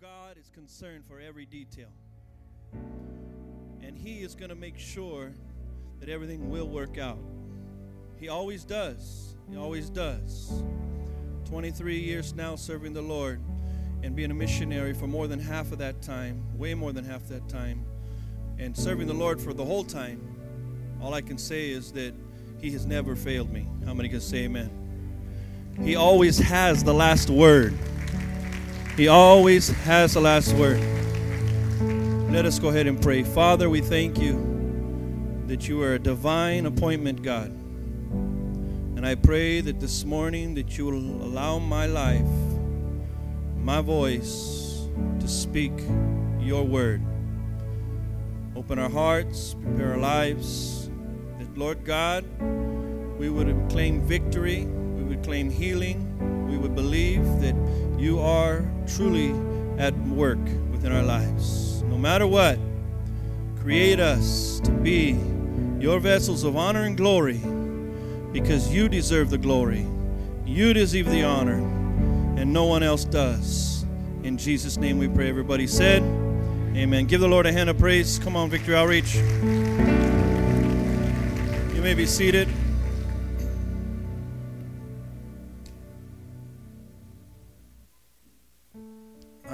God is concerned for every detail. And He is going to make sure that everything will work out. He always does. He always does. 23 years now serving the Lord and being a missionary for more than half of that time, way more than half that time, and serving the Lord for the whole time. All I can say is that He has never failed me. How many can say amen? He always has the last word. He always has the last word. Let us go ahead and pray. Father, we thank you that you are a divine appointment, God. And I pray that this morning that you will allow my life, my voice to speak your word. Open our hearts, prepare our lives, that Lord God, we would claim victory, we would claim healing, we would believe that you are truly at work within our lives. No matter what, create us to be your vessels of honor and glory because you deserve the glory. You deserve the honor, and no one else does. In Jesus' name we pray. Everybody said, Amen. Give the Lord a hand of praise. Come on, Victory Outreach. You may be seated.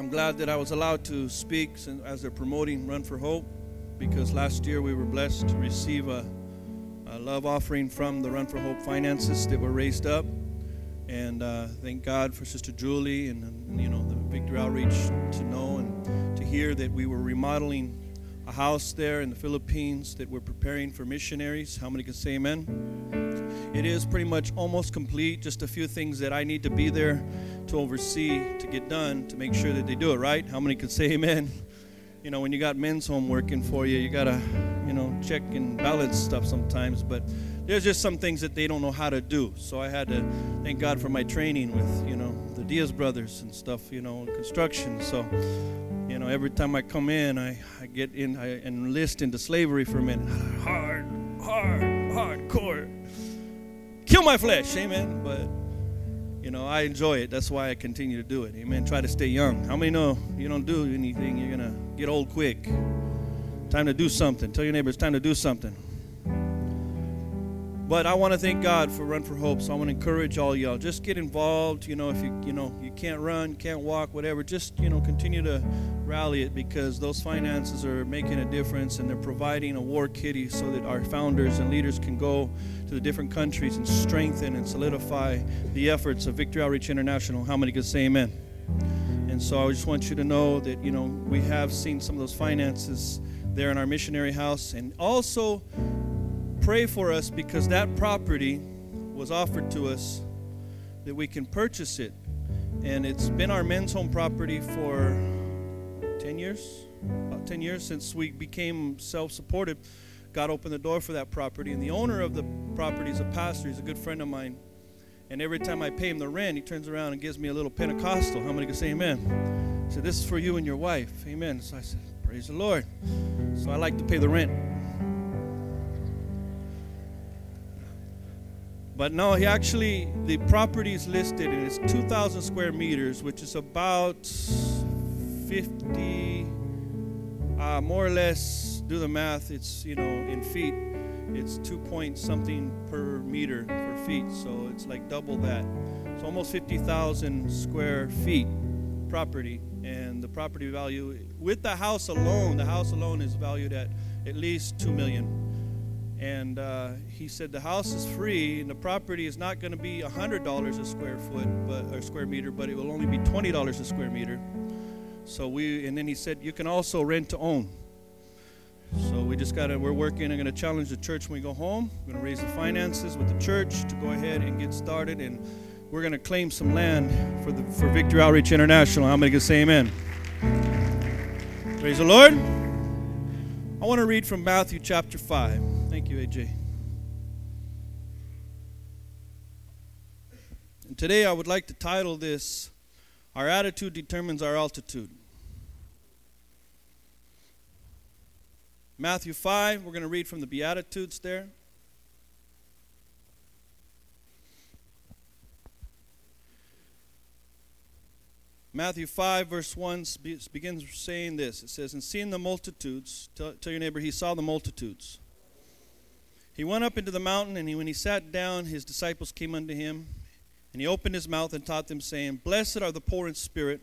I'm glad that I was allowed to speak as they're promoting Run for Hope because last year we were blessed to receive a, a love offering from the Run for Hope finances that were raised up. And uh, thank God for Sister Julie and, and, you know the Victory Outreach to know and to hear that we were remodeling a house there in the Philippines that we're preparing for missionaries. How many can say amen? It is pretty much almost complete. Just a few things that I need to be there to oversee to get done to make sure that they do it right. How many can say amen? You know, when you got men's home working for you, you gotta, you know, check and balance stuff sometimes. But there's just some things that they don't know how to do. So I had to thank God for my training with, you know, the Diaz brothers and stuff, you know, construction. So, you know, every time I come in, I, I get in, I enlist into slavery for a minute. Hard, hard, hardcore. Kill my flesh, amen. But you know, I enjoy it. That's why I continue to do it. Amen. Try to stay young. How many know you don't do anything, you're going to get old quick? Time to do something. Tell your neighbor it's time to do something. But I want to thank God for Run for Hope. So I want to encourage all y'all. Just get involved. You know, if you you know you can't run, can't walk, whatever, just you know continue to rally it because those finances are making a difference and they're providing a war kitty so that our founders and leaders can go to the different countries and strengthen and solidify the efforts of Victory Outreach International. How many can say amen? And so I just want you to know that you know we have seen some of those finances there in our missionary house and also pray for us because that property was offered to us that we can purchase it. And it's been our men's home property for 10 years, about 10 years since we became self supported. God opened the door for that property. And the owner of the property is a pastor, he's a good friend of mine. And every time I pay him the rent, he turns around and gives me a little Pentecostal. How many can say amen? He said, This is for you and your wife. Amen. So I said, Praise the Lord. So I like to pay the rent. But no, he actually, the property is listed and it's 2,000 square meters, which is about 50, uh, more or less, do the math, it's, you know, in feet, it's two point something per meter per feet. So it's like double that. It's almost 50,000 square feet property. And the property value, with the house alone, the house alone is valued at at least 2 million and uh, he said the house is free and the property is not going to be $100 a square foot but or square meter but it will only be $20 a square meter. So we and then he said you can also rent to own. So we just got to we're working i'm going to challenge the church when we go home. We're going to raise the finances with the church to go ahead and get started and we're going to claim some land for the for victory outreach international. How many can say amen? Praise the lord. I want to read from matthew chapter 5 Thank you, AJ. And today I would like to title this Our Attitude Determines Our Altitude. Matthew 5, we're going to read from the Beatitudes there. Matthew 5, verse 1 begins saying this. It says, And seeing the multitudes, tell, tell your neighbor, he saw the multitudes. He went up into the mountain, and he, when he sat down, his disciples came unto him. And he opened his mouth and taught them, saying, Blessed are the poor in spirit,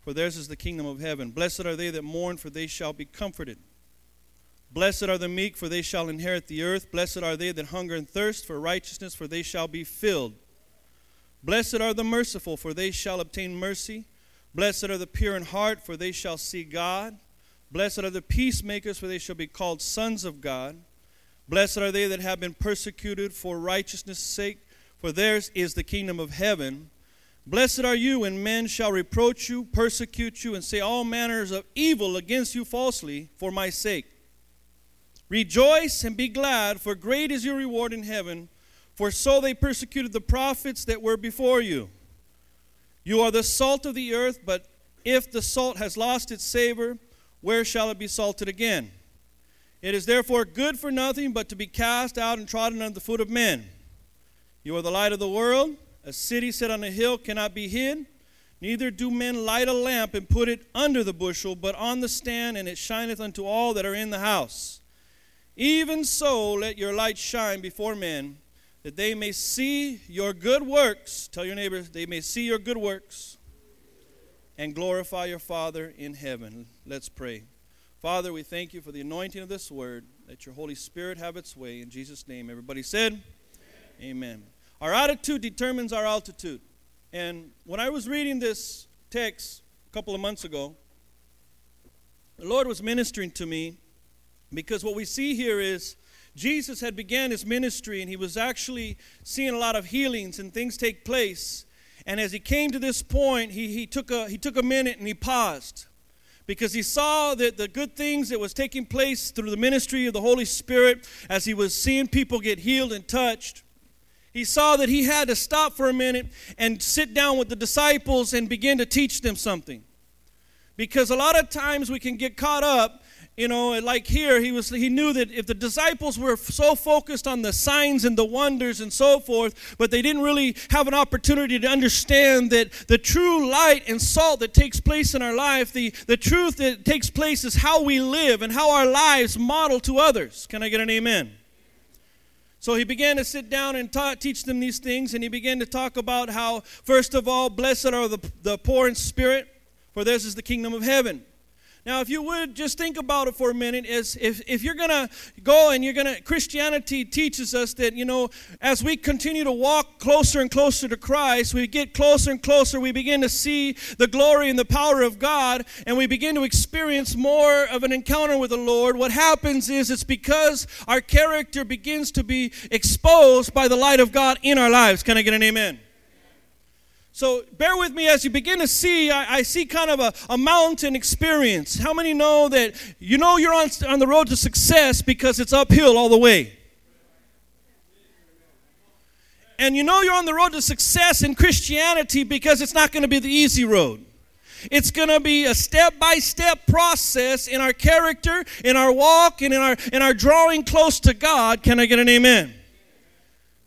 for theirs is the kingdom of heaven. Blessed are they that mourn, for they shall be comforted. Blessed are the meek, for they shall inherit the earth. Blessed are they that hunger and thirst for righteousness, for they shall be filled. Blessed are the merciful, for they shall obtain mercy. Blessed are the pure in heart, for they shall see God. Blessed are the peacemakers, for they shall be called sons of God. Blessed are they that have been persecuted for righteousness' sake, for theirs is the kingdom of heaven. Blessed are you when men shall reproach you, persecute you, and say all manners of evil against you falsely for my sake. Rejoice and be glad, for great is your reward in heaven, for so they persecuted the prophets that were before you. You are the salt of the earth, but if the salt has lost its savor, where shall it be salted again? It is therefore good for nothing but to be cast out and trodden under the foot of men. You are the light of the world. A city set on a hill cannot be hid. Neither do men light a lamp and put it under the bushel, but on the stand, and it shineth unto all that are in the house. Even so, let your light shine before men, that they may see your good works. Tell your neighbors, they may see your good works and glorify your Father in heaven. Let's pray. Father, we thank you for the anointing of this word. Let your Holy Spirit have its way. In Jesus' name, everybody said, Amen. Amen. Our attitude determines our altitude. And when I was reading this text a couple of months ago, the Lord was ministering to me because what we see here is Jesus had began his ministry and he was actually seeing a lot of healings and things take place. And as he came to this point, he, he, took, a, he took a minute and he paused because he saw that the good things that was taking place through the ministry of the Holy Spirit as he was seeing people get healed and touched. He saw that he had to stop for a minute and sit down with the disciples and begin to teach them something. Because a lot of times we can get caught up you know like here he was he knew that if the disciples were so focused on the signs and the wonders and so forth but they didn't really have an opportunity to understand that the true light and salt that takes place in our life the the truth that takes place is how we live and how our lives model to others can i get an amen so he began to sit down and ta- teach them these things, and he began to talk about how, first of all, blessed are the, the poor in spirit, for theirs is the kingdom of heaven. Now, if you would just think about it for a minute, is if, if you're gonna go and you're gonna Christianity teaches us that, you know, as we continue to walk closer and closer to Christ, we get closer and closer, we begin to see the glory and the power of God, and we begin to experience more of an encounter with the Lord. What happens is it's because our character begins to be exposed by the light of God in our lives. Can I get an amen? So bear with me as you begin to see, I, I, see kind of a, a mountain experience. How many know that you know you're on, on the road to success because it's uphill all the way? And you know you're on the road to success in Christianity because it's not going to be the easy road. It's going to be a step by step process in our character, in our walk, and in our, in our drawing close to God. Can I get an amen?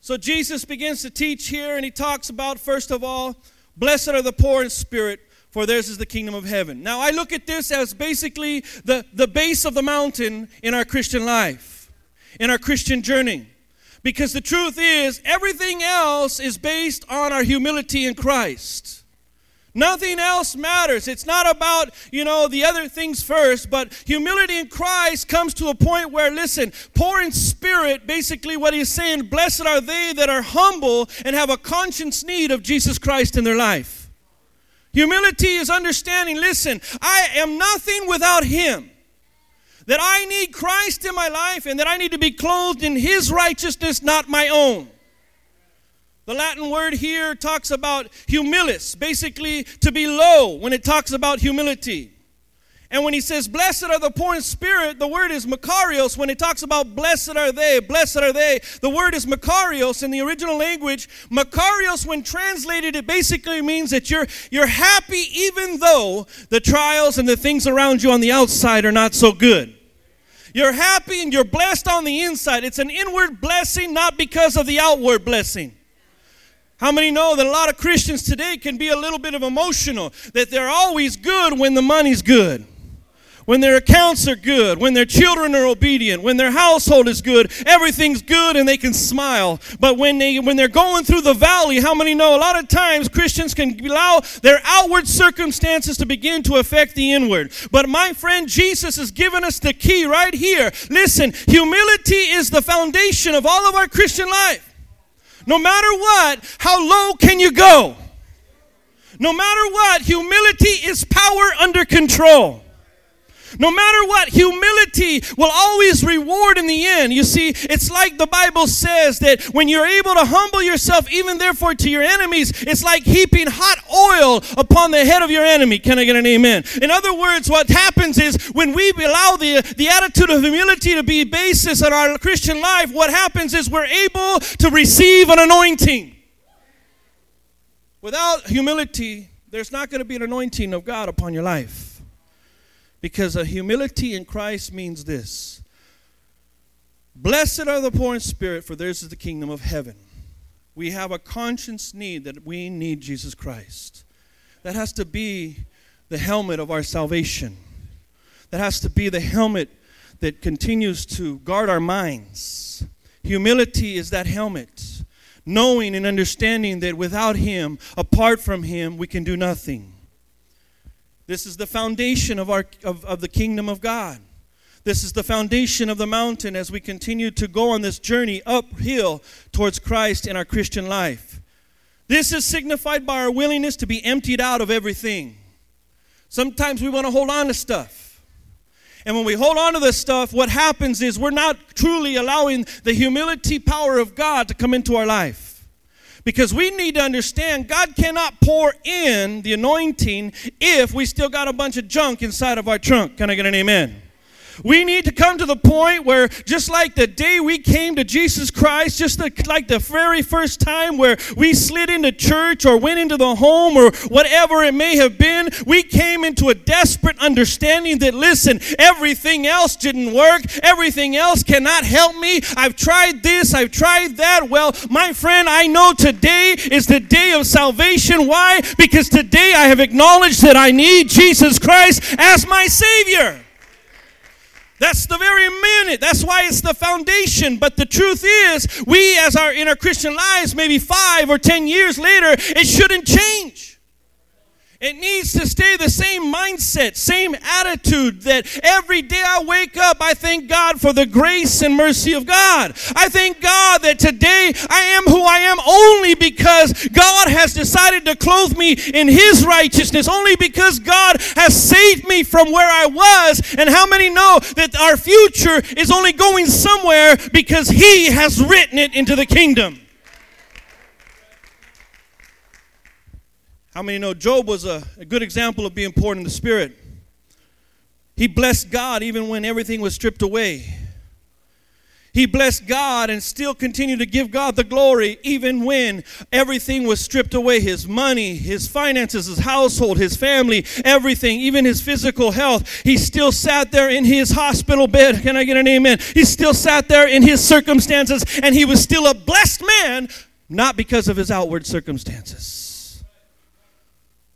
So Jesus begins to teach here, and he talks about, first of all, blessed are the poor in spirit, for theirs is the kingdom of heaven. Now, I look at this as basically the, the base of the mountain in our Christian life, in our Christian journey. Because the truth is, everything else is based on our humility in Christ. Nothing else matters. It's not about, you know, the other things first, but humility in Christ comes to a point where, listen, poor in spirit, basically what he's saying, blessed are they that are humble and have a conscience need of Jesus Christ in their life. Humility is understanding, listen, I am nothing without him. That I need Christ in my life and that I need to be clothed in his righteousness, not my own. The Latin word here talks about humilis, basically to be low when it talks about humility. And when he says, Blessed are the poor in spirit, the word is makarios. When it talks about blessed are they, blessed are they, the word is makarios in the original language. Makarios, when translated, it basically means that you're, you're happy even though the trials and the things around you on the outside are not so good. You're happy and you're blessed on the inside. It's an inward blessing, not because of the outward blessing. How many know that a lot of Christians today can be a little bit of emotional, that they're always good when the money's good? when their accounts are good, when their children are obedient, when their household is good, everything's good and they can smile. But when they when they're going through the valley, how many know a lot of times Christians can allow their outward circumstances to begin to affect the inward. But my friend Jesus has given us the key right here. Listen, humility is the foundation of all of our Christian life. No matter what, how low can you go? No matter what, humility is power under control. No matter what, humility will always reward in the end. You see, it's like the Bible says that when you're able to humble yourself, even therefore to your enemies, it's like heaping hot oil upon the head of your enemy. Can I get an amen? In other words, what happens is when we allow the, the attitude of humility to be basis in our Christian life, what happens is we're able to receive an anointing. Without humility, there's not going to be an anointing of God upon your life. Because a humility in Christ means this Blessed are the poor in spirit, for theirs is the kingdom of heaven. We have a conscience need that we need Jesus Christ. That has to be the helmet of our salvation. That has to be the helmet that continues to guard our minds. Humility is that helmet, knowing and understanding that without Him, apart from Him, we can do nothing. This is the foundation of, our, of, of the kingdom of God. This is the foundation of the mountain as we continue to go on this journey uphill towards Christ in our Christian life. This is signified by our willingness to be emptied out of everything. Sometimes we want to hold on to stuff. And when we hold on to this stuff, what happens is we're not truly allowing the humility power of God to come into our life. Because we need to understand God cannot pour in the anointing if we still got a bunch of junk inside of our trunk. Can I get an amen? We need to come to the point where, just like the day we came to Jesus Christ, just like the very first time where we slid into church or went into the home or whatever it may have been, we came into a desperate understanding that, listen, everything else didn't work. Everything else cannot help me. I've tried this, I've tried that. Well, my friend, I know today is the day of salvation. Why? Because today I have acknowledged that I need Jesus Christ as my Savior. That's the very minute. That's why it's the foundation. But the truth is, we as our in our Christian lives, maybe five or ten years later, it shouldn't change. It needs to stay the same mindset, same attitude that every day I wake up, I thank God for the grace and mercy of God. I thank God that today I am who I am only because God has decided to clothe me in His righteousness, only because God has saved me from where I was. And how many know that our future is only going somewhere because He has written it into the kingdom? How many know Job was a, a good example of being poured in the Spirit? He blessed God even when everything was stripped away. He blessed God and still continued to give God the glory even when everything was stripped away his money, his finances, his household, his family, everything, even his physical health. He still sat there in his hospital bed. Can I get an amen? He still sat there in his circumstances and he was still a blessed man, not because of his outward circumstances.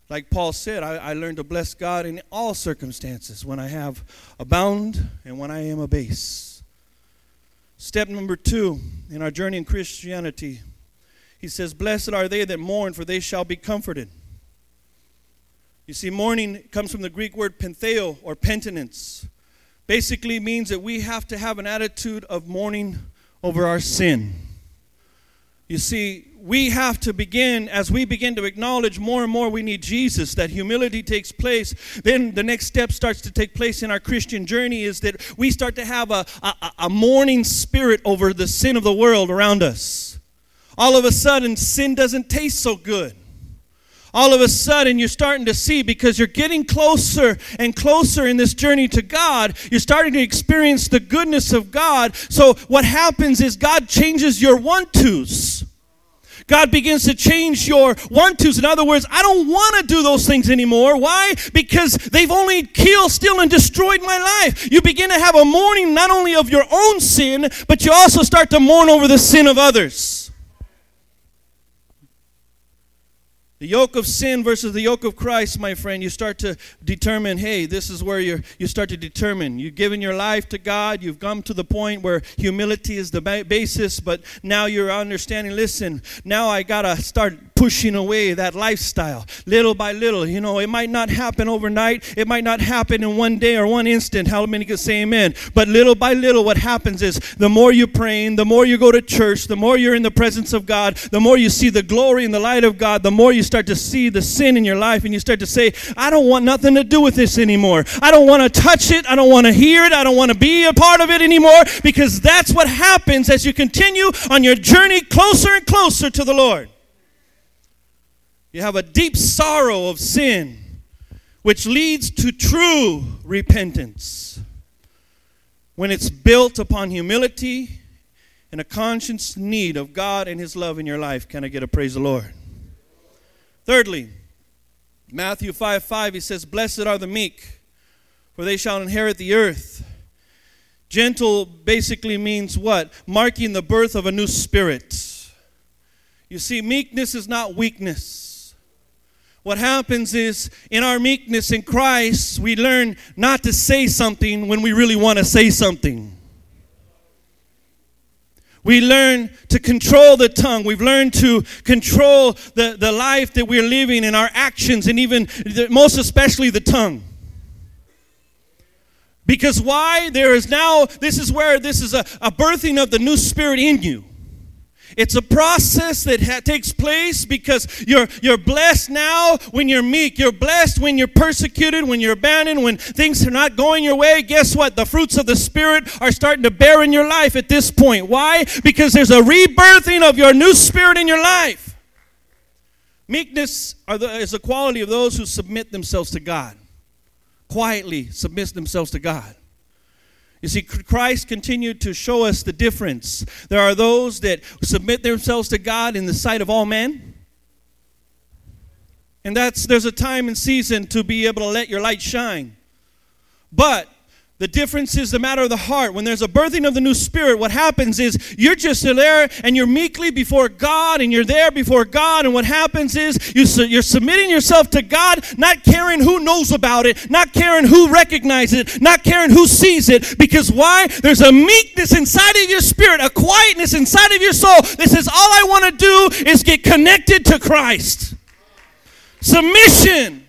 Like Paul said, I, I learned to bless God in all circumstances when I have abound and when I am abase. Step number two in our journey in Christianity, he says, Blessed are they that mourn, for they shall be comforted. You see, mourning comes from the Greek word pentheo or penitence. Basically means that we have to have an attitude of mourning over our sin. You see, we have to begin, as we begin to acknowledge more and more we need Jesus, that humility takes place. Then the next step starts to take place in our Christian journey is that we start to have a, a, a mourning spirit over the sin of the world around us. All of a sudden, sin doesn't taste so good. All of a sudden, you're starting to see because you're getting closer and closer in this journey to God, you're starting to experience the goodness of God. So, what happens is God changes your want tos. God begins to change your want tos. In other words, I don't want to do those things anymore. Why? Because they've only killed, steal, and destroyed my life. You begin to have a mourning not only of your own sin, but you also start to mourn over the sin of others. The yoke of sin versus the yoke of Christ, my friend, you start to determine, hey, this is where you you start to determine. You've given your life to God. You've come to the point where humility is the basis, but now you're understanding, listen, now I got to start pushing away that lifestyle little by little. You know, it might not happen overnight. It might not happen in one day or one instant. How many can say amen? But little by little, what happens is the more you're praying, the more you go to church, the more you're in the presence of God, the more you see the glory and the light of God, the more you start to see the sin in your life and you start to say, I don't want nothing to do with this anymore. I don't want to touch it. I don't want to hear it. I don't want to be a part of it anymore because that's what happens as you continue on your journey closer and closer to the Lord. You have a deep sorrow of sin, which leads to true repentance. When it's built upon humility and a conscious need of God and His love in your life, can I get a praise of the Lord? Thirdly, Matthew 5 5, he says, Blessed are the meek, for they shall inherit the earth. Gentle basically means what? Marking the birth of a new spirit. You see, meekness is not weakness. What happens is in our meekness in Christ, we learn not to say something when we really want to say something. We learn to control the tongue. We've learned to control the, the life that we're living and our actions and even, the, most especially, the tongue. Because why? There is now, this is where this is a, a birthing of the new spirit in you. It's a process that ha- takes place because you're, you're blessed now when you're meek. You're blessed when you're persecuted, when you're abandoned, when things are not going your way. Guess what? The fruits of the Spirit are starting to bear in your life at this point. Why? Because there's a rebirthing of your new spirit in your life. Meekness the, is a quality of those who submit themselves to God, quietly submit themselves to God. You see, Christ continued to show us the difference. There are those that submit themselves to God in the sight of all men. And that's there's a time and season to be able to let your light shine. But the difference is the matter of the heart. When there's a birthing of the new spirit, what happens is you're just there and you're meekly before God and you're there before God. And what happens is you you're submitting yourself to God, not caring who knows about it, not caring who recognizes it, not caring who sees it. Because why? There's a meekness inside of your spirit, a quietness inside of your soul that says, All I want to do is get connected to Christ. Submission.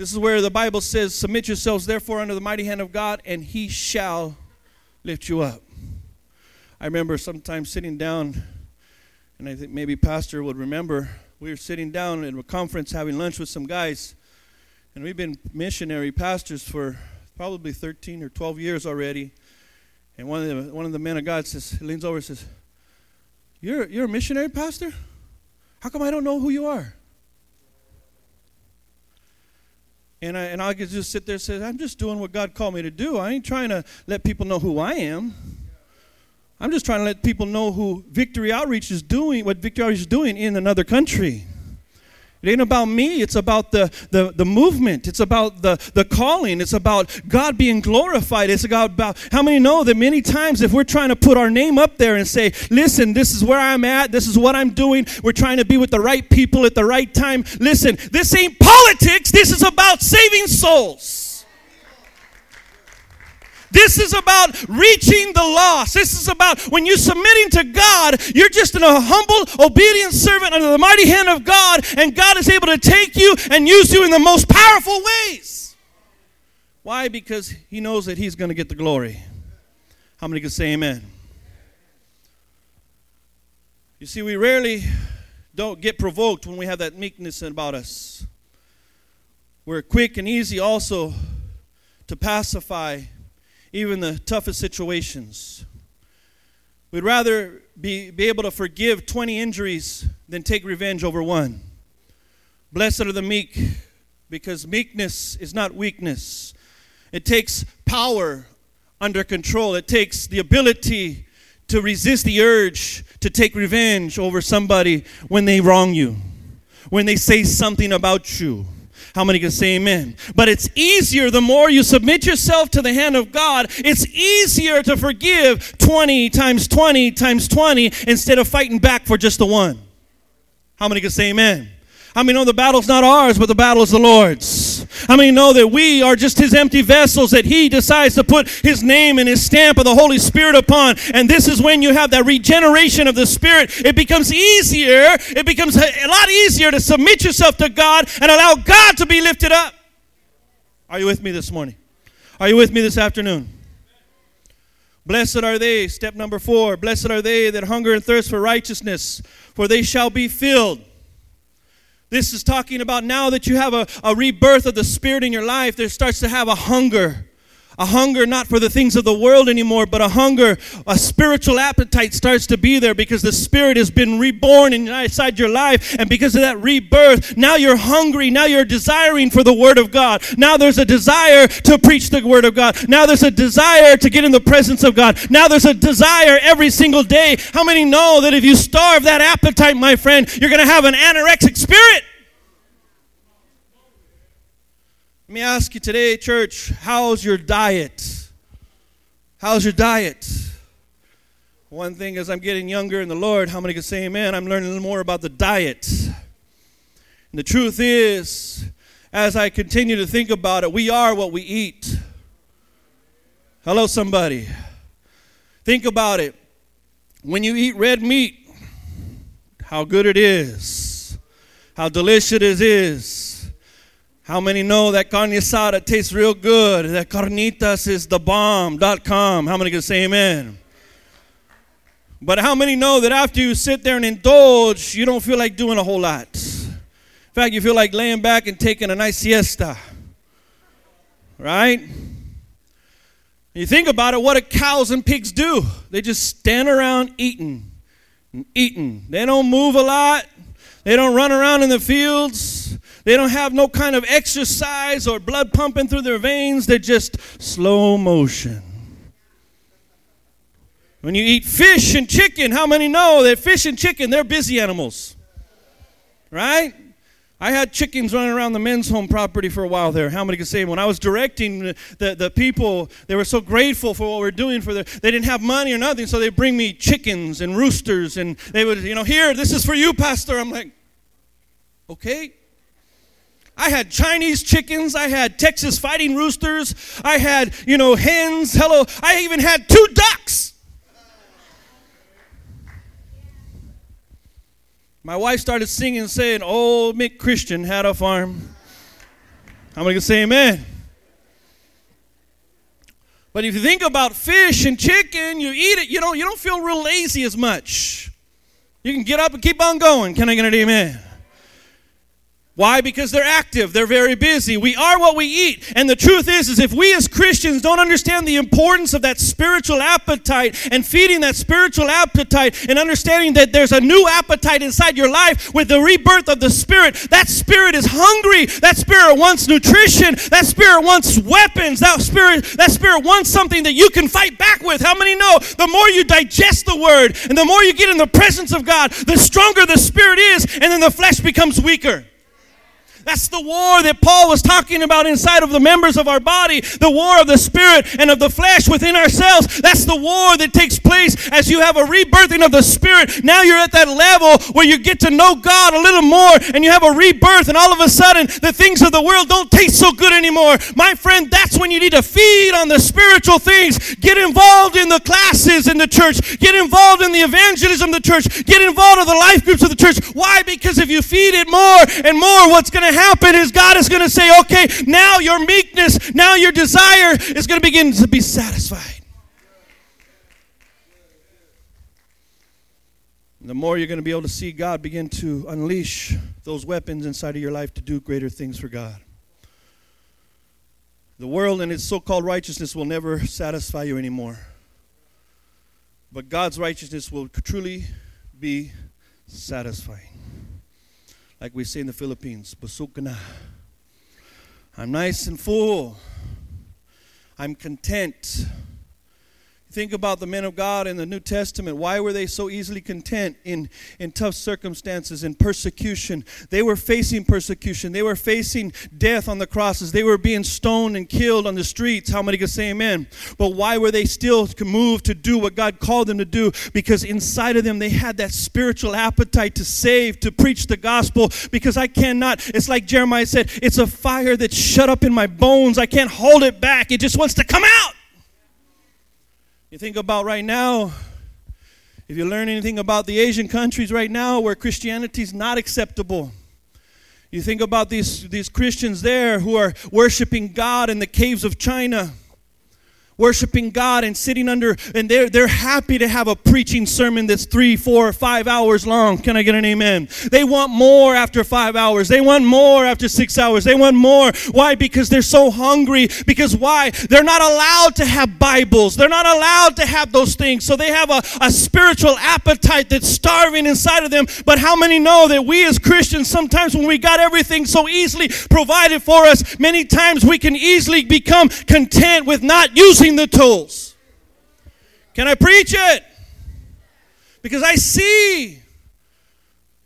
This is where the Bible says, Submit yourselves therefore under the mighty hand of God, and he shall lift you up. I remember sometimes sitting down, and I think maybe Pastor would remember, we were sitting down at a conference having lunch with some guys, and we've been missionary pastors for probably 13 or 12 years already. And one of the, one of the men of God says, leans over and says, you're, you're a missionary pastor? How come I don't know who you are? And I, and I could just sit there and say, I'm just doing what God called me to do. I ain't trying to let people know who I am. I'm just trying to let people know who Victory Outreach is doing, what Victory Outreach is doing in another country. It ain't about me. It's about the, the, the movement. It's about the, the calling. It's about God being glorified. It's about, about how many know that many times if we're trying to put our name up there and say, listen, this is where I'm at, this is what I'm doing, we're trying to be with the right people at the right time. Listen, this ain't politics. This is about saving souls. This is about reaching the lost. This is about when you're submitting to God, you're just an, a humble, obedient servant under the mighty hand of God, and God is able to take you and use you in the most powerful ways. Why? Because He knows that He's going to get the glory. How many can say amen? You see, we rarely don't get provoked when we have that meekness about us. We're quick and easy also to pacify even the toughest situations. We'd rather be, be able to forgive 20 injuries than take revenge over one. Blessed are the meek, because meekness is not weakness. It takes power under control, it takes the ability to resist the urge to take revenge over somebody when they wrong you, when they say something about you how many can say amen? But it's easier the more you submit yourself to the hand of God, it's easier to forgive 20 times 20 times 20 instead of fighting back for just the one. How many can say amen? How many know the battle's not ours, but the battle is the Lord's? How many know that we are just His empty vessels that He decides to put His name and His stamp of the Holy Spirit upon? And this is when you have that regeneration of the Spirit. It becomes easier, it becomes a lot easier to submit yourself to God and allow God to be lifted up. Are you with me this morning? Are you with me this afternoon? Blessed are they, step number four. Blessed are they that hunger and thirst for righteousness, for they shall be filled. This is talking about now that you have a, a rebirth of the Spirit in your life, there starts to have a hunger. A hunger not for the things of the world anymore, but a hunger, a spiritual appetite starts to be there because the Spirit has been reborn inside your life. And because of that rebirth, now you're hungry. Now you're desiring for the Word of God. Now there's a desire to preach the Word of God. Now there's a desire to get in the presence of God. Now there's a desire every single day. How many know that if you starve that appetite, my friend, you're going to have an anorexic spirit? Let me ask you today, church, how's your diet? How's your diet? One thing as I'm getting younger in the Lord, how many can say amen? I'm learning a little more about the diet. And the truth is, as I continue to think about it, we are what we eat. Hello, somebody. Think about it. When you eat red meat, how good it is, how delicious it is how many know that carne asada tastes real good? That carnitas is the bomb.com. How many can say amen? But how many know that after you sit there and indulge, you don't feel like doing a whole lot? In fact, you feel like laying back and taking a nice siesta. Right? You think about it, what do cows and pigs do? They just stand around eating and eating. They don't move a lot. They don't run around in the fields. They don't have no kind of exercise or blood pumping through their veins. They're just slow motion. When you eat fish and chicken, how many know that fish and chicken, they're busy animals? Right? I had chickens running around the men's home property for a while there. How many can say when I was directing the, the people, they were so grateful for what we are doing for them. They didn't have money or nothing, so they bring me chickens and roosters, and they would, you know, here, this is for you, Pastor. I'm like, okay. I had Chinese chickens. I had Texas fighting roosters. I had, you know, hens. Hello. I even had two ducks. My wife started singing, saying, Old Mick Christian had a farm. How many can say amen? But if you think about fish and chicken, you eat it, you don't, you don't feel real lazy as much. You can get up and keep on going. Can I get an amen? Why? Because they're active. They're very busy. We are what we eat. And the truth is, is if we as Christians don't understand the importance of that spiritual appetite and feeding that spiritual appetite and understanding that there's a new appetite inside your life with the rebirth of the spirit, that spirit is hungry. That spirit wants nutrition. That spirit wants weapons. That spirit, that spirit wants something that you can fight back with. How many know the more you digest the word and the more you get in the presence of God, the stronger the spirit is, and then the flesh becomes weaker. That's the war that Paul was talking about inside of the members of our body, the war of the spirit and of the flesh within ourselves. That's the war that takes place as you have a rebirthing of the spirit. Now you're at that level where you get to know God a little more and you have a rebirth, and all of a sudden the things of the world don't taste so good anymore. My friend, that's when you need to feed on the spiritual things. Get involved in the classes in the church, get involved in the evangelism of the church, get involved in the life groups of the church. Why? Because if you feed it more and more, what's going to happen is God is going to say, okay, now your meekness, now your desire is going to begin to be satisfied. The more you're going to be able to see God begin to unleash those weapons inside of your life to do greater things for God. The world and its so called righteousness will never satisfy you anymore. But God's righteousness will truly be satisfying like we say in the Philippines, busog na. I'm nice and full. I'm content. Think about the men of God in the New Testament. Why were they so easily content in, in tough circumstances, in persecution? They were facing persecution. They were facing death on the crosses. They were being stoned and killed on the streets. How many can say amen? But why were they still moved to do what God called them to do? Because inside of them they had that spiritual appetite to save, to preach the gospel. Because I cannot, it's like Jeremiah said, it's a fire that's shut up in my bones. I can't hold it back. It just wants to come out. You think about right now, if you learn anything about the Asian countries right now where Christianity is not acceptable, you think about these, these Christians there who are worshiping God in the caves of China worshiping God and sitting under, and they're, they're happy to have a preaching sermon that's three, four, five hours long. Can I get an amen? They want more after five hours. They want more after six hours. They want more. Why? Because they're so hungry. Because why? They're not allowed to have Bibles. They're not allowed to have those things. So they have a, a spiritual appetite that's starving inside of them. But how many know that we as Christians, sometimes when we got everything so easily provided for us, many times we can easily become content with not using using the tools. Can I preach it? Because I see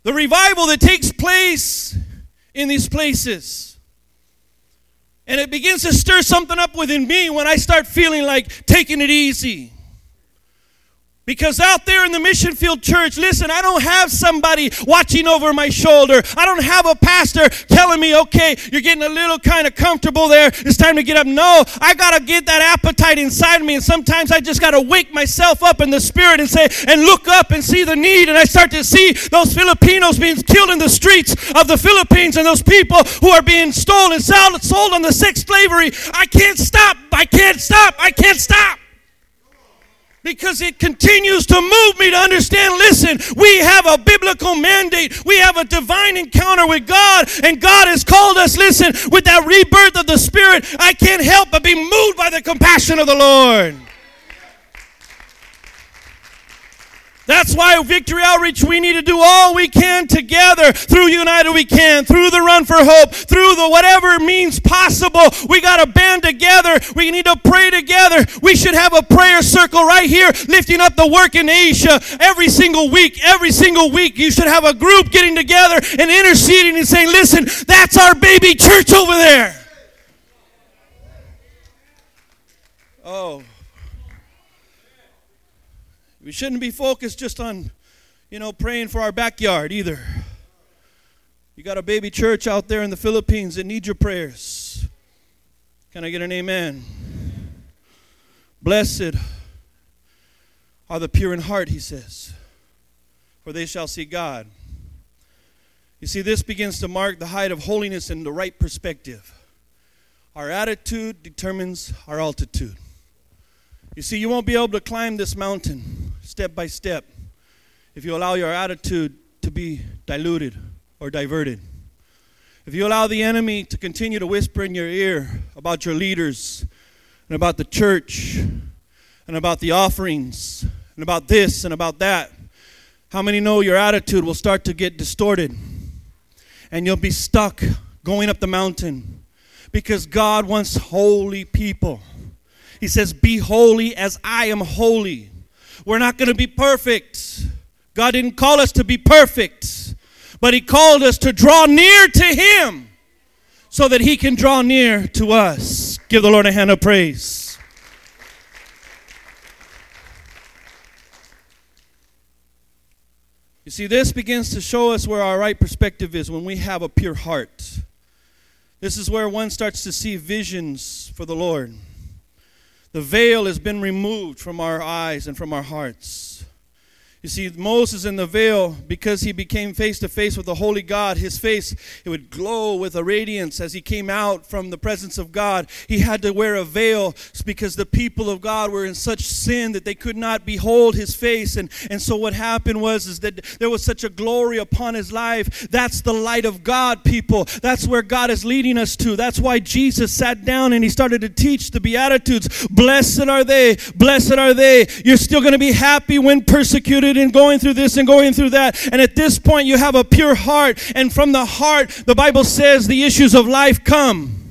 the revival that takes place in these places. And it begins to stir something up within me when I start feeling like taking it easy. Because out there in the mission field church, listen, I don't have somebody watching over my shoulder. I don't have a pastor telling me, okay, you're getting a little kind of comfortable there. It's time to get up. No, I got to get that appetite inside me. And sometimes I just got to wake myself up in the spirit and say, and look up and see the need. And I start to see those Filipinos being killed in the streets of the Philippines and those people who are being stolen, sold, sold on the sex slavery. I can't stop. I can't stop. I can't stop because it continues to move me to understand listen, we have a biblical mandate, we have a divine encounter with God, and God has called us, listen, with that rebirth of the Spirit, I can't help but be moved by the compassion of the Lord. That's why Victory Outreach, we need to do all we can together through United We Can, through the Run for Hope, through the whatever means possible. We got to band together. We need to pray together. We should have a prayer circle right here, lifting up the work in Asia every single week. Every single week, you should have a group getting together and interceding and saying, listen, that's our baby church over there. Oh. We shouldn't be focused just on, you know, praying for our backyard either. You got a baby church out there in the Philippines that needs your prayers. Can I get an amen? Blessed are the pure in heart, he says, for they shall see God. You see, this begins to mark the height of holiness in the right perspective. Our attitude determines our altitude. You see, you won't be able to climb this mountain step by step if you allow your attitude to be diluted or diverted. If you allow the enemy to continue to whisper in your ear about your leaders and about the church and about the offerings and about this and about that, how many know your attitude will start to get distorted and you'll be stuck going up the mountain because God wants holy people. He says, Be holy as I am holy. We're not going to be perfect. God didn't call us to be perfect, but He called us to draw near to Him so that He can draw near to us. Give the Lord a hand of praise. You see, this begins to show us where our right perspective is when we have a pure heart. This is where one starts to see visions for the Lord. The veil has been removed from our eyes and from our hearts. You see, Moses in the veil, because he became face to face with the holy God, his face it would glow with a radiance as he came out from the presence of God. He had to wear a veil because the people of God were in such sin that they could not behold his face. And, and so what happened was is that there was such a glory upon his life. That's the light of God, people. That's where God is leading us to. That's why Jesus sat down and he started to teach the Beatitudes. Blessed are they, blessed are they. You're still going to be happy when persecuted and going through this and going through that. And at this point, you have a pure heart. And from the heart, the Bible says the issues of life come.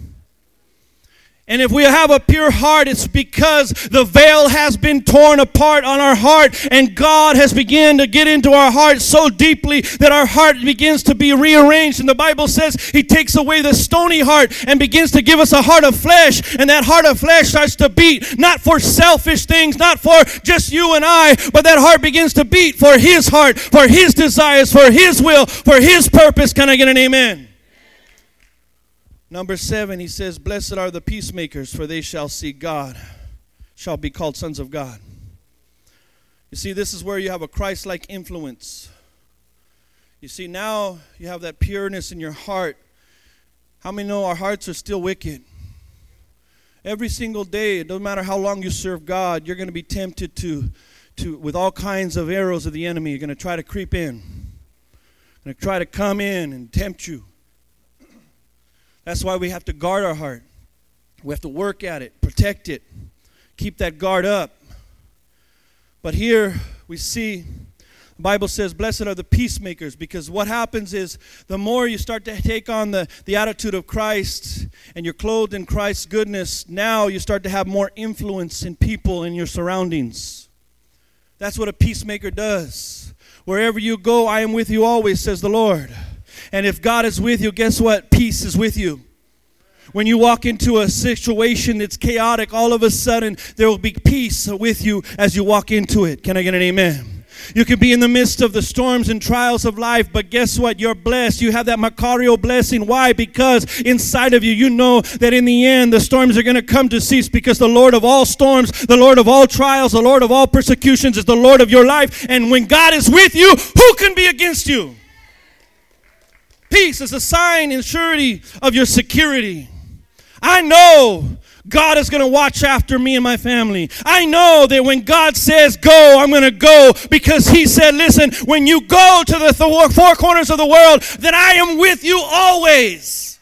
And if we have a pure heart, it's because the veil has been torn apart on our heart, and God has begun to get into our heart so deeply that our heart begins to be rearranged. And the Bible says He takes away the stony heart and begins to give us a heart of flesh, and that heart of flesh starts to beat, not for selfish things, not for just you and I, but that heart begins to beat for His heart, for His desires, for His will, for His purpose. Can I get an amen? Number seven, he says, Blessed are the peacemakers, for they shall see God, shall be called sons of God. You see, this is where you have a Christ like influence. You see, now you have that pureness in your heart. How many know our hearts are still wicked? Every single day, it doesn't matter how long you serve God, you're going to be tempted to, to with all kinds of arrows of the enemy. You're going to try to creep in, going to try to come in and tempt you. That's why we have to guard our heart. We have to work at it, protect it, keep that guard up. But here we see the Bible says, Blessed are the peacemakers, because what happens is the more you start to take on the, the attitude of Christ and you're clothed in Christ's goodness, now you start to have more influence in people in your surroundings. That's what a peacemaker does. Wherever you go, I am with you always, says the Lord. And if God is with you, guess what? Peace is with you. When you walk into a situation that's chaotic, all of a sudden there will be peace with you as you walk into it. Can I get an amen? You can be in the midst of the storms and trials of life, but guess what? You're blessed. You have that Macario blessing. Why? Because inside of you, you know that in the end, the storms are going to come to cease because the Lord of all storms, the Lord of all trials, the Lord of all persecutions is the Lord of your life. And when God is with you, who can be against you? Peace is a sign and surety of your security. I know God is going to watch after me and my family. I know that when God says go, I'm going to go because He said, listen, when you go to the th- four corners of the world, then I am with you always.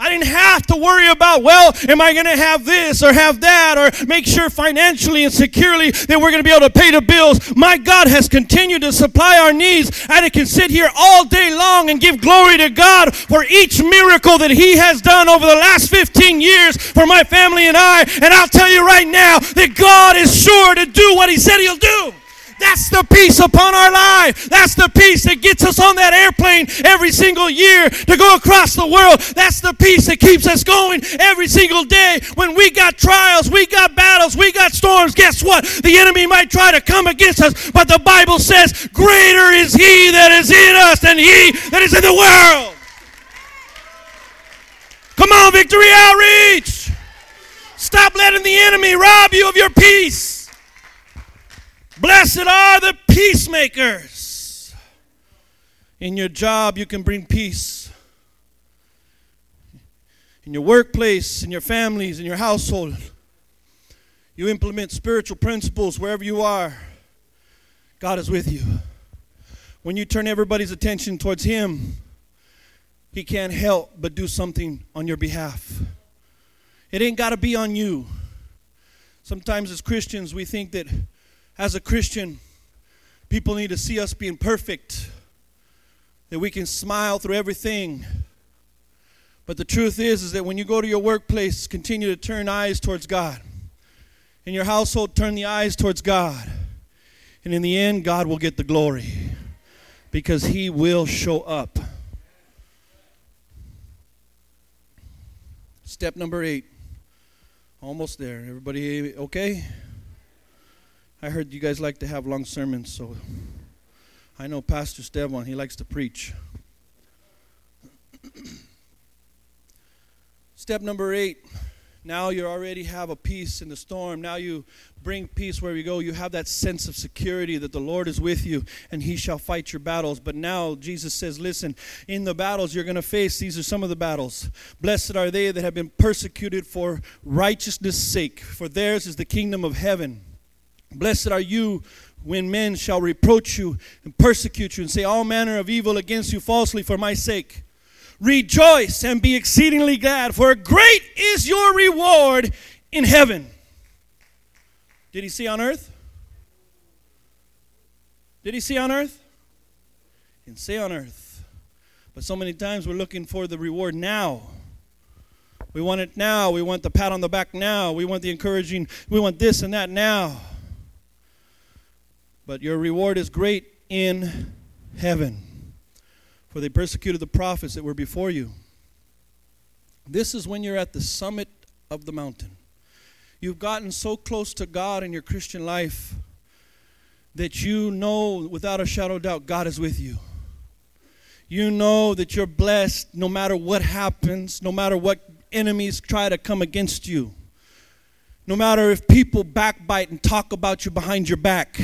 I didn't have to worry about, well, am I going to have this or have that or make sure financially and securely that we're going to be able to pay the bills. My God has continued to supply our needs. and I can sit here all day long and give glory to God for each miracle that He has done over the last 15 years for my family and I. And I'll tell you right now that God is sure to do what He said He'll do. That's the peace upon our life. That's the peace that gets us on that airplane every single year to go across the world. That's the peace that keeps us going every single day. When we got trials, we got battles, we got storms, guess what? The enemy might try to come against us, but the Bible says, Greater is he that is in us than he that is in the world. Come on, Victory Outreach. Stop letting the enemy rob you of your peace. Blessed are the peacemakers. In your job, you can bring peace. In your workplace, in your families, in your household, you implement spiritual principles wherever you are. God is with you. When you turn everybody's attention towards Him, He can't help but do something on your behalf. It ain't got to be on you. Sometimes as Christians, we think that as a Christian, people need to see us being perfect, that we can smile through everything. But the truth is, is that when you go to your workplace, continue to turn eyes towards God. In your household, turn the eyes towards God. And in the end, God will get the glory because He will show up. Step number eight. Almost there. Everybody okay? I heard you guys like to have long sermons, so I know Pastor Stevan, he likes to preach. Step number eight. Now you already have a peace in the storm. Now you bring peace where you go. You have that sense of security that the Lord is with you and he shall fight your battles. But now Jesus says, listen, in the battles you're going to face, these are some of the battles. Blessed are they that have been persecuted for righteousness' sake, for theirs is the kingdom of heaven. Blessed are you when men shall reproach you and persecute you and say all manner of evil against you falsely for my sake. Rejoice and be exceedingly glad, for great is your reward in heaven. Did he see on earth? Did he see on earth? He didn't say on earth. But so many times we're looking for the reward now. We want it now. We want the pat on the back now. We want the encouraging. We want this and that now. But your reward is great in heaven. For they persecuted the prophets that were before you. This is when you're at the summit of the mountain. You've gotten so close to God in your Christian life that you know without a shadow of doubt God is with you. You know that you're blessed no matter what happens, no matter what enemies try to come against you, no matter if people backbite and talk about you behind your back.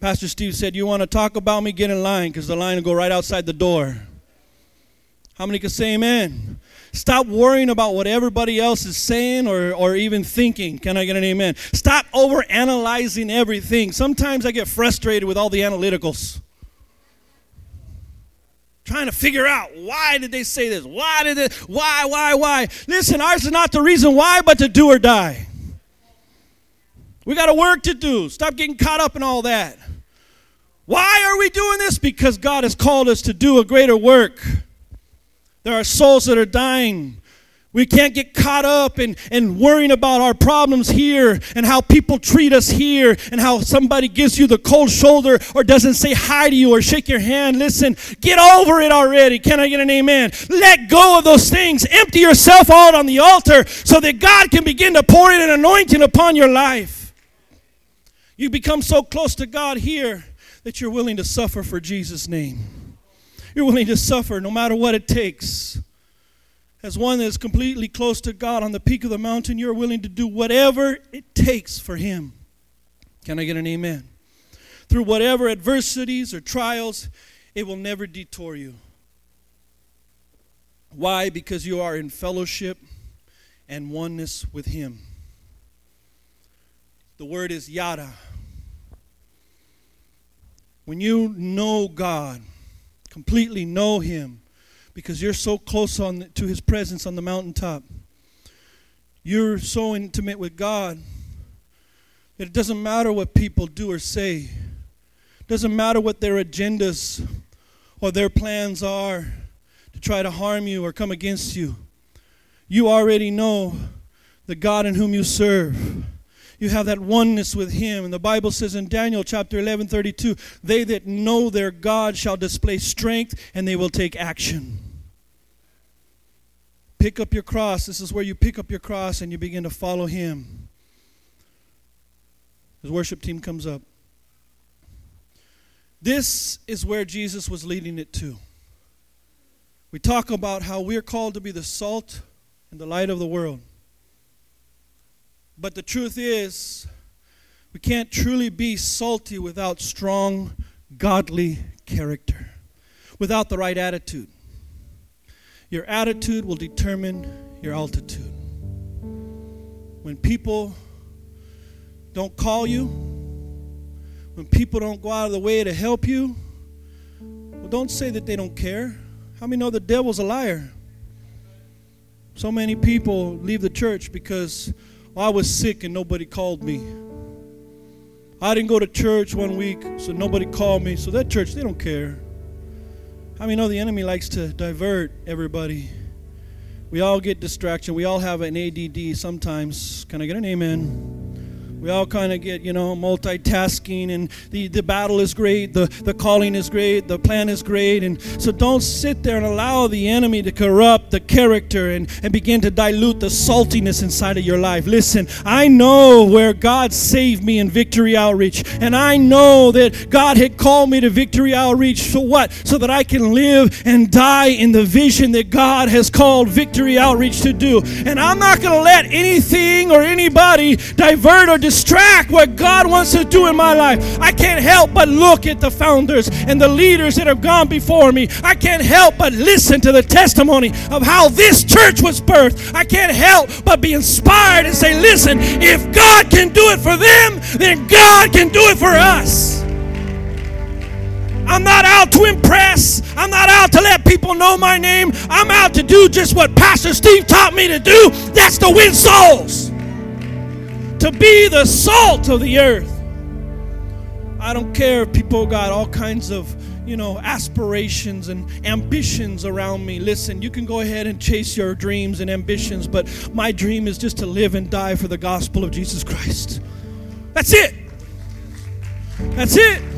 Pastor Steve said, You want to talk about me? Get in line because the line will go right outside the door. How many can say amen? Stop worrying about what everybody else is saying or, or even thinking. Can I get an amen? Stop over analyzing everything. Sometimes I get frustrated with all the analyticals. Trying to figure out why did they say this? Why did it? Why, why, why? Listen, ours is not the reason why, but to do or die. We got a work to do. Stop getting caught up in all that. Why are we doing this? Because God has called us to do a greater work. There are souls that are dying. We can't get caught up in, in worrying about our problems here and how people treat us here and how somebody gives you the cold shoulder or doesn't say hi to you or shake your hand. Listen, get over it already. Can I get an amen? Let go of those things. Empty yourself out on the altar so that God can begin to pour in an anointing upon your life. You become so close to God here that you're willing to suffer for Jesus' name. You're willing to suffer no matter what it takes. As one that is completely close to God on the peak of the mountain, you're willing to do whatever it takes for Him. Can I get an amen? Through whatever adversities or trials, it will never detour you. Why? Because you are in fellowship and oneness with Him. The word is yada. When you know God, completely know Him because you're so close on, to His presence on the mountaintop. You're so intimate with God that it doesn't matter what people do or say, it doesn't matter what their agendas or their plans are to try to harm you or come against you. You already know the God in whom you serve you have that oneness with him. And the bible says in daniel chapter 11 32 they that know their god shall display strength and they will take action. Pick up your cross. This is where you pick up your cross and you begin to follow him. His worship team comes up. This is where jesus was leading it to. We talk about how we're called to be the salt and the light of the world but the truth is, we can't truly be salty without strong, godly character, without the right attitude. Your attitude will determine your altitude. When people don't call you, when people don't go out of the way to help you, well, don't say that they don't care. How many know the devil's a liar? So many people leave the church because I was sick and nobody called me. I didn't go to church one week, so nobody called me. So that church, they don't care. I mean, know the enemy likes to divert everybody? We all get distraction. We all have an ADD sometimes. Can I get an amen? We all kind of get, you know, multitasking, and the, the battle is great, the, the calling is great, the plan is great. And so don't sit there and allow the enemy to corrupt the character and, and begin to dilute the saltiness inside of your life. Listen, I know where God saved me in Victory Outreach, and I know that God had called me to Victory Outreach. So what? So that I can live and die in the vision that God has called Victory Outreach to do. And I'm not going to let anything or anybody divert or distract what God wants to do in my life. I can't help but look at the founders and the leaders that have gone before me. I can't help but listen to the testimony of how this church was birthed. I can't help but be inspired and say, listen, if God can do it for them, then God can do it for us. I'm not out to impress. I'm not out to let people know my name. I'm out to do just what Pastor Steve taught me to do. That's to win souls to be the salt of the earth. I don't care if people got all kinds of, you know, aspirations and ambitions around me. Listen, you can go ahead and chase your dreams and ambitions, but my dream is just to live and die for the gospel of Jesus Christ. That's it. That's it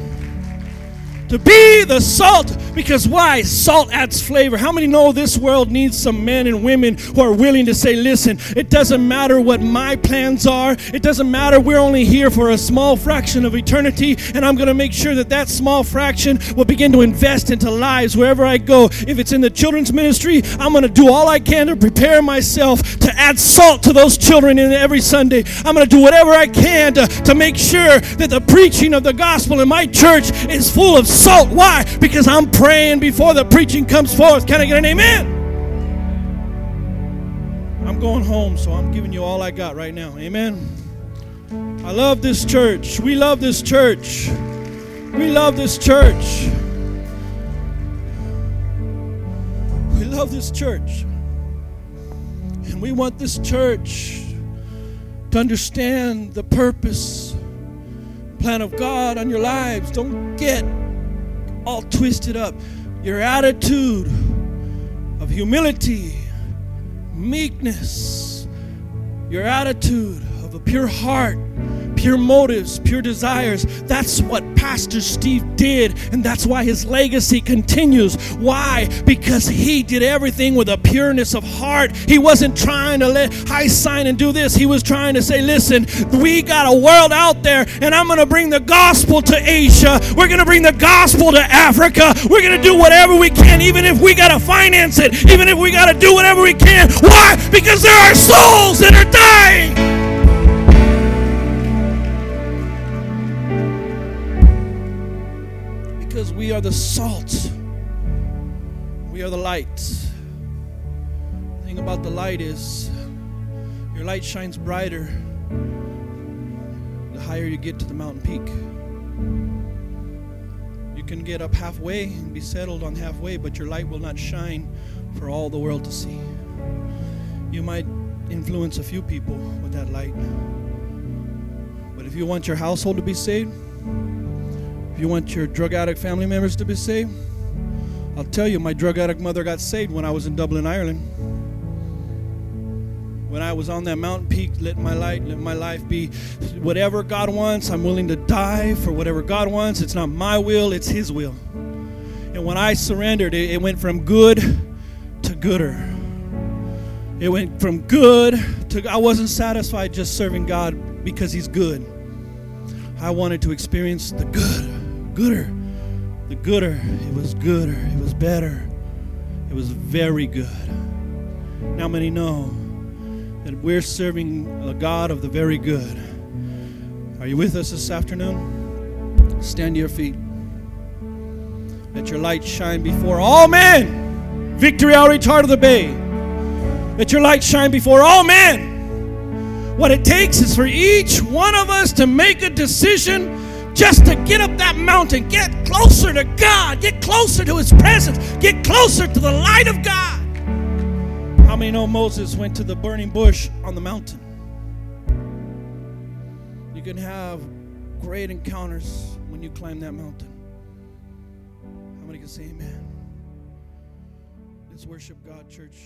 to be the salt. Because why? Salt adds flavor. How many know this world needs some men and women who are willing to say, listen, it doesn't matter what my plans are, it doesn't matter, we're only here for a small fraction of eternity, and I'm going to make sure that that small fraction will begin to invest into lives wherever I go. If it's in the children's ministry, I'm going to do all I can to prepare myself to add salt to those children in every Sunday. I'm going to do whatever I can to, to make sure that the preaching of the gospel in my church is full of salt. Why? Because I'm praying before the preaching comes forth. Can I get an amen? I'm going home, so I'm giving you all I got right now. Amen. I love this church. We love this church. We love this church. We love this church. And we want this church to understand the purpose, plan of God on your lives. Don't get all twisted up. Your attitude of humility, meekness, your attitude of a pure heart pure motives, pure desires. That's what Pastor Steve did, and that's why his legacy continues. Why? Because he did everything with a pureness of heart. He wasn't trying to let high sign and do this. He was trying to say, listen, we got a world out there, and I'm going to bring the gospel to Asia. We're going to bring the gospel to Africa. We're going to do whatever we can, even if we got to finance it, even if we got to do whatever we can. Why? Because there are souls that are dying. We are the salt. We are the light. The thing about the light is your light shines brighter the higher you get to the mountain peak. You can get up halfway and be settled on halfway, but your light will not shine for all the world to see. You might influence a few people with that light. But if you want your household to be saved, you want your drug addict family members to be saved, I'll tell you, my drug addict mother got saved when I was in Dublin, Ireland. When I was on that mountain peak, let my light, let my life be whatever God wants. I'm willing to die for whatever God wants. It's not my will, it's His will. And when I surrendered, it, it went from good to gooder. It went from good to, I wasn't satisfied just serving God because He's good. I wanted to experience the good gooder. The gooder. It was gooder. It was better. It was very good. Now many know that we're serving a God of the very good. Are you with us this afternoon? Stand to your feet. Let your light shine before all men. Victory Heart of the Bay. Let your light shine before all men. What it takes is for each one of us to make a decision just to get up that mountain, get closer to God, get closer to His presence, get closer to the light of God. How many know Moses went to the burning bush on the mountain? You can have great encounters when you climb that mountain. How many can say amen? Let's worship God, church.